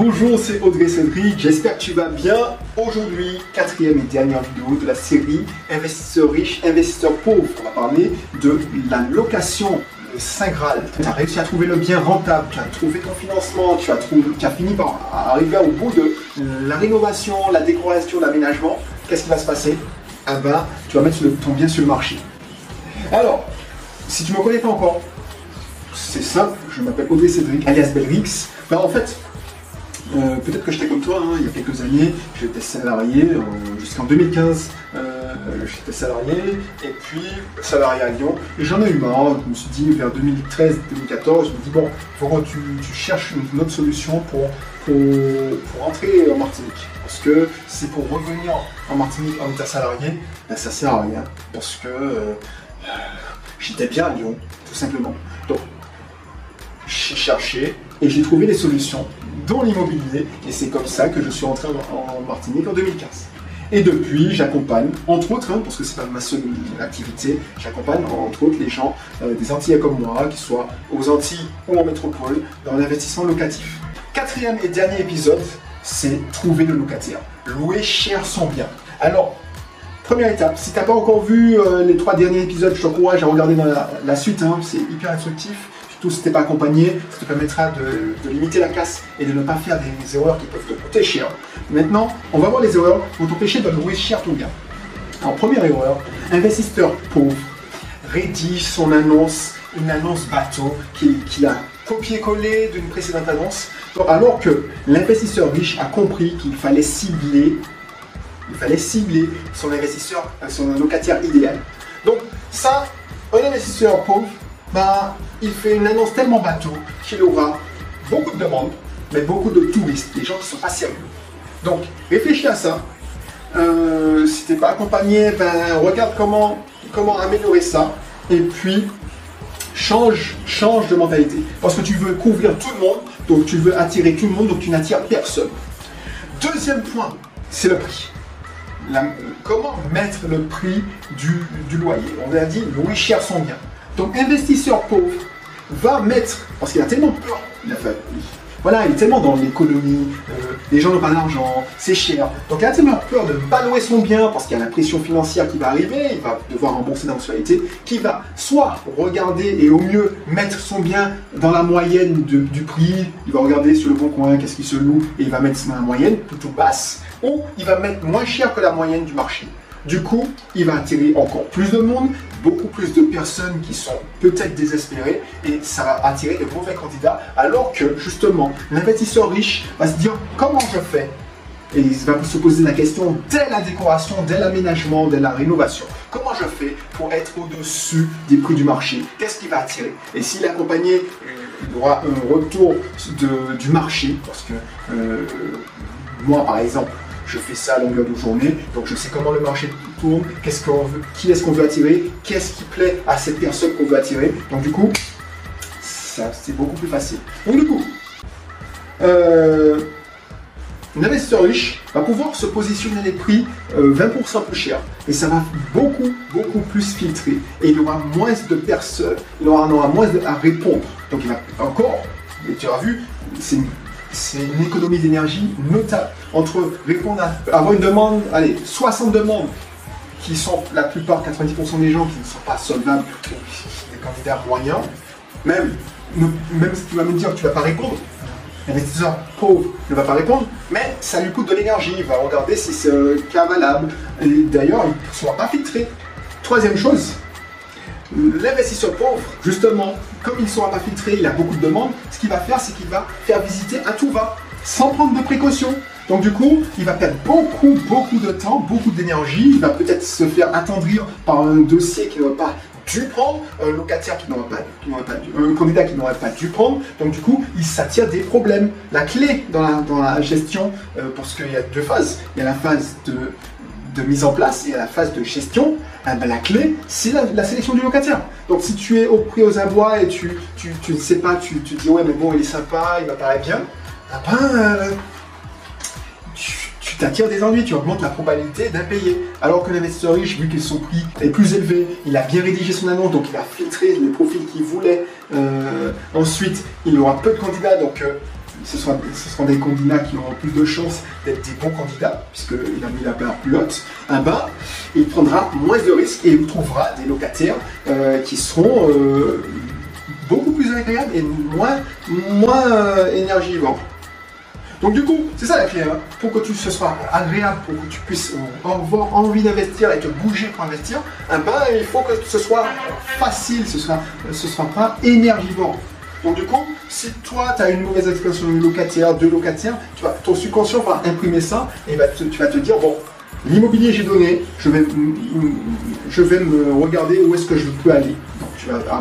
Bonjour, c'est Audrey Cédric, j'espère que tu vas bien. Aujourd'hui, quatrième et dernière vidéo de la série Investisseurs riches, investisseurs pauvres. On va parler de la location, le Saint Graal. Tu as réussi à trouver le bien rentable, tu as trouvé ton financement, tu as, trouvé, tu as fini par arriver au bout de la rénovation, la décoration, l'aménagement. Qu'est-ce qui va se passer? Ah bah, tu vas mettre ton bien sur le marché. Alors, si tu ne me connais pas encore, c'est simple, je m'appelle Audrey Cédric, alias Belrix. Ben, en fait, euh, peut-être que j'étais comme toi, hein, il y a quelques années, j'étais salarié, euh, jusqu'en 2015, euh, j'étais salarié, et puis salarié à Lyon, et j'en ai eu marre, je me suis dit vers 2013-2014, je me dis bon, faut que tu, cherches une autre solution pour, pour, pour, entrer en Martinique, parce que c'est pour revenir en Martinique en état salarié, ben, ça sert à rien, parce que j'étais bien à Lyon, tout simplement. Donc, j'ai cherché et j'ai trouvé des solutions dans l'immobilier et c'est comme ça que je suis rentré en, Martinique en 2015. Et depuis, j'accompagne, entre autres, hein, parce que c'est pas ma seule activité, j'accompagne entre autres les gens euh, des Antillais comme moi, qui soient aux Antilles ou en métropole, dans l'investissement locatif. Quatrième et dernier épisode, c'est trouver le locataire. Louer cher son bien. Alors, première étape, si tu n'as pas encore vu euh, les trois derniers épisodes, je t'encourage à regarder dans la, suite, hein, c'est hyper instructif. Tu n'es pas accompagné, ça te permettra de, limiter la casse et de ne pas faire des erreurs qui peuvent te coûter cher. Maintenant, on va voir les erreurs qui vont t'empêcher de louer cher ton bien. Alors, première erreur, investisseur pauvre rédige son annonce, une annonce bateau qu'il a copié-collé d'une précédente annonce, alors que l'investisseur riche a compris qu'il fallait cibler il fallait cibler son investisseur, son locataire idéal. Donc ça, un investisseur pauvre, bah, il fait une annonce tellement bateau qu'il aura beaucoup de demandes, mais beaucoup de touristes, des gens qui ne sont pas sérieux. Donc, réfléchis à ça. Euh, si tu n'es pas accompagné, ben, regarde comment, comment améliorer ça. Et puis, change, change de mentalité. Parce que tu veux couvrir tout le monde, donc tu veux attirer tout le monde, donc tu n'attires personne. Deuxième point, c'est le prix. comment mettre le prix du, du loyer? On a dit louer cher son bien. Donc, investisseur pauvre va mettre, parce qu'il a tellement peur, il a voilà, il est tellement dans l'économie, euh, les gens n'ont pas d'argent, c'est cher. Donc il a tellement peur de ne pas louer son bien parce qu'il y a la pression financière qui va arriver, il va devoir rembourser la mensualité, qui va soit regarder et au mieux mettre son bien dans la moyenne du prix, il va regarder sur le bon coin qu'est-ce qui se loue et il va mettre dans la moyenne plutôt basse, ou il va mettre moins cher que la moyenne du marché. Du coup, il va attirer encore plus de monde, beaucoup plus de personnes qui sont peut-être désespérées et ça va attirer de mauvais candidats alors que justement l'investisseur riche va se dire comment je fais? Et il va se poser la question dès la décoration, dès l'aménagement, dès la rénovation. Comment je fais pour être au-dessus des prix du marché? Qu'est-ce qui va attirer? Et s'il est accompagné, il aura un retour du marché parce que euh, moi par exemple, je fais ça à longueur de journée, donc je sais comment le marché tourne, qu'est-ce qu'on veut, qui est-ce qu'on veut attirer, qu'est-ce qui plaît à cette personne qu'on veut attirer. Donc du coup, ça c'est beaucoup plus facile. Donc du coup, euh, un investisseur riche va pouvoir se positionner les prix 20% euh, plus cher. Et ça va beaucoup, beaucoup plus filtrer. Et il aura moins de personnes, il aura, aura moins à répondre. Donc il va encore, et tu as vu, c'est c'est une économie d'énergie notable. Entre répondre à avoir une demande, allez, 60 demandes qui sont la plupart, 90% des gens qui ne sont pas solvables, des candidats moyens, même, même si tu vas me dire tu ne vas pas répondre, l'investisseur pauvre ne va pas répondre, mais ça lui coûte de l'énergie, il va regarder si c'est un cas valable, et d'ailleurs, il ne sera pas filtré. Troisième chose, L'investisseur pauvre, justement, comme il ne sera pas filtré, il a beaucoup de demandes, ce qu'il va faire, c'est qu'il va faire visiter à tout va, sans prendre de précautions. Donc du coup, il va perdre beaucoup, beaucoup de temps, beaucoup d'énergie, il va peut-être se faire attendrir par un dossier qu'il n'aurait pas dû prendre, un locataire qui n'aurait pas, un candidat qui n'aurait pas dû prendre. Donc du coup, il s'attire des problèmes. La clé dans la, gestion, euh, parce qu'il y a deux phases, il y a la phase de mise en place et la phase de gestion, eh ben, la clé, c'est la, sélection du locataire. Donc si tu es au prix aux abois et tu, tu, ne sais pas, tu, te dis ouais mais bon il est sympa, il m'apparaît bien, eh ben, tu t'attires des ennuis, tu augmentes la probabilité d'impayer. Alors que l'investisseur riche, vu que son prix est plus élevé, il a bien rédigé son annonce, donc il a filtré les profils qu'il voulait. Euh, ensuite, il aura peu de candidats, donc euh, ce, ce seront des candidats qui auront plus de chances d'être des bons candidats, puisqu'il a mis la barre plus haute, un bas, il prendra moins de risques et il trouvera des locataires euh, qui seront euh, beaucoup plus agréables et moins, moins euh, énergivores. Donc du coup, c'est ça la clé, hein. pour que tu, ce soit agréable, pour que tu puisses avoir envie d'investir et te bouger pour investir, eh ben, il faut que ce soit facile, ce sera, ce sera pas énergivore. Donc du coup, si toi tu as une mauvaise expression de locataire, de locataire, tu vas, ton subconscient va imprimer ça et va tu vas te dire bon, l'immobilier j'ai donné, je vais, je vais me regarder où est-ce que je peux aller. Donc tu vas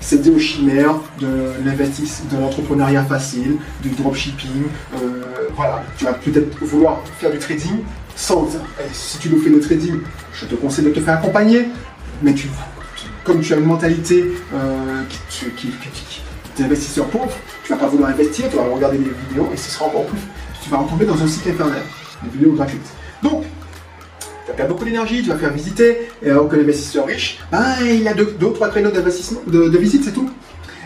céder aux chimères de l'investissement, de l'entrepreneuriat facile, du dropshipping. Euh, voilà, tu vas peut-être vouloir faire du trading sans. Si tu le fais le trading, je te conseille de te faire accompagner, mais tu, comme tu as une mentalité euh, qui, qui, qui, d'investisseur pauvre, tu vas pas vouloir investir, tu vas regarder des vidéos et ce sera encore plus. Tu vas retomber dans un site internet, des vidéos gratuites. Donc, tu vas perdre beaucoup d'énergie, tu vas faire visiter, et alors que l'investisseur riche, ben, il a deux, ou trois créneaux d'investissement, de, visite, c'est tout.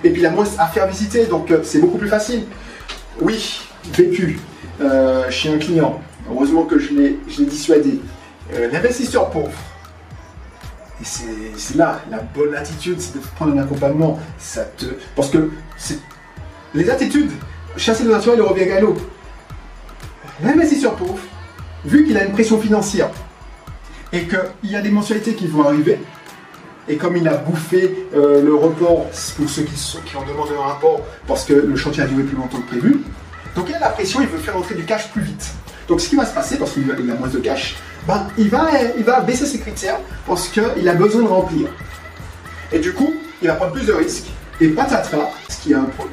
Et puis il a moins à faire visiter, donc euh, c'est beaucoup plus facile. Oui, vécu euh, chez un client, heureusement que je l'ai dissuadé. Euh, l'investisseur pauvre, et c'est là, la bonne attitude, c'est de prendre un accompagnement. Ça te... Parce que les attitudes, chasser le naturel, il revient l'eau. L'investisseur pauvre, vu qu'il a une pression financière, et qu'il y a des mensualités qui vont arriver. Et comme il a bouffé euh, le report, pour ceux qui, sont, qui ont demandé un rapport, parce que le chantier a duré plus longtemps que prévu, donc il a la pression, il veut faire entrer du cash plus vite. Donc ce qui va se passer, parce qu'il a moins de cash, ben, il, va, il va baisser ses critères parce qu'il a besoin de remplir. Et du coup, il va prendre plus de risques. Et patatras, ce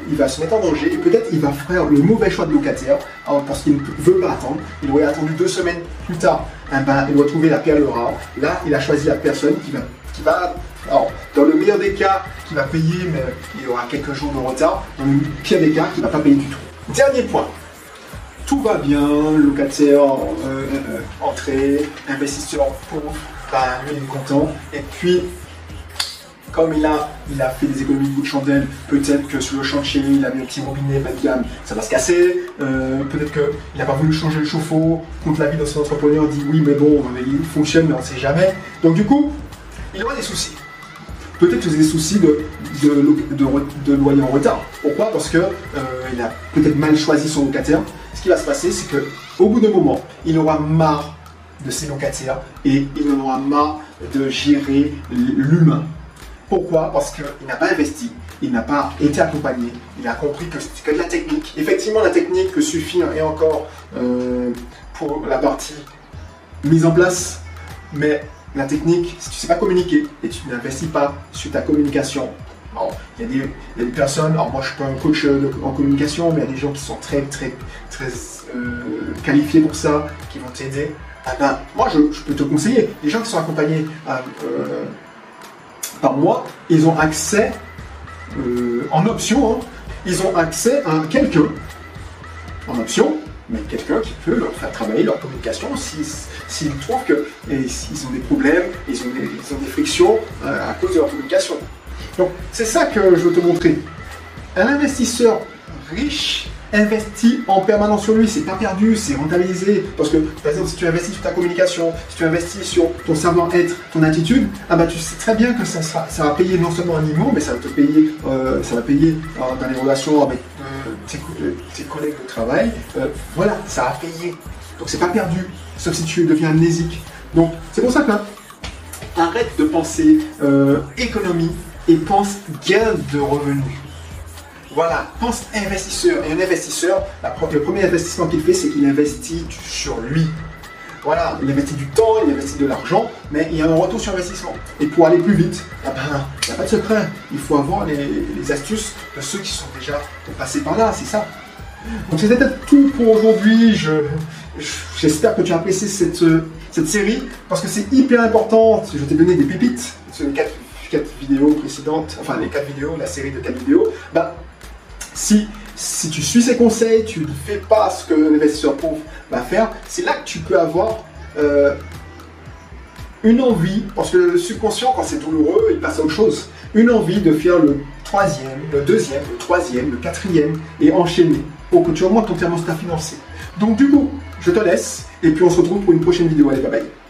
il va se mettre en danger et peut-être il va faire le mauvais choix de locataire parce qu'il ne veut pas attendre. Il aurait attendu deux semaines plus tard. Eh ben, il doit trouver la perle rare. Là, il a choisi la personne qui va, qui va alors, dans le meilleur des cas, qui va payer, mais il aura quelques jours de retard. Dans le pire des cas, qui ne va pas payer du tout. Dernier point. Tout va bien, locataire, euh, euh, entrée, investisseur pauvre, ben, lui il est content. Et puis, comme il a, il a fait des économies de bout de chandelle, peut-être que sur le chantier, il a mis un petit robinet bas de gamme, ça va se casser. Euh, peut-être qu'il n'a pas voulu changer le chauffe-eau. Contre l'avis de son entrepreneur, dit oui, mais bon, il fonctionne, mais on ne sait jamais. Donc du coup, il aura des soucis. Peut-être que des soucis de, loyer en retard. Pourquoi? Parce qu'il euh, a peut-être mal choisi son locataire. Ce qui va se passer, c'est qu'au bout d'un moment, il aura marre de ses locataires et il en aura marre de gérer l'humain. Pourquoi? Parce qu'il n'a pas investi, il n'a pas été accompagné, il a compris que que de la technique. Effectivement, la technique suffire et encore euh, pour la partie mise en place, mais la technique, si tu ne sais pas communiquer et tu n'investis pas sur ta communication, il y, a des personnes, alors moi je suis pas un coach en communication, mais il y a des gens qui sont très très très euh, qualifiés pour ça, qui vont t'aider. Ah ben, moi je, peux te conseiller, les gens qui sont accompagnés euh, par mois, ils ont accès euh, en option, hein. ils ont accès à quelqu'un en option, mais quelqu'un qui peut leur faire travailler leur communication s'ils trouvent qu'ils ont des problèmes, ils ont des, ils ont des frictions euh, à cause de leur communication. Donc c'est ça que je veux te montrer. Un investisseur riche investis en permanence sur lui, c'est pas perdu, c'est rentabilisé. Parce que, par exemple, si tu investis sur ta communication, si tu investis sur ton savoir-être, ton attitude, ah bah, tu sais très bien que ça, va payer non seulement un niveau, mais ça va te payer, euh, ça va payer euh, dans les relations avec euh, tes, collègues de travail. voilà, ça va payer. Donc c'est pas perdu, sauf si tu deviens amnésique. Donc c'est pour ça que arrête de penser économie et pense gain de revenus. Voilà, pense investisseur. Et un investisseur, le premier investissement qu'il fait, c'est qu'il investit sur lui. Voilà, il investit du temps, il investit de l'argent, mais il y a un retour sur investissement. Et pour aller plus vite, ah ben, il n'y a pas de secret. Il faut avoir les, astuces de ceux qui sont déjà passés par là, c'est ça. Donc c'était tout pour aujourd'hui. j'espère que tu as apprécié cette, cette série parce que c'est hyper important. Je t'ai donné des pépites 4, vidéos précédentes, enfin les 4 vidéos, la série de 4 vidéos. Bah, si, si tu suis ces conseils, tu ne fais pas ce que l'investisseur pauvre va faire, c'est là que tu peux avoir euh, une envie, parce que le subconscient, quand c'est douloureux, il passe à autre chose. une envie de faire le troisième, le deuxième, le troisième, le quatrième et enchaîner pour que tu augmentes ton thermostat financier. Donc du coup, je te laisse et puis on se retrouve pour une prochaine vidéo. Allez, bye bye.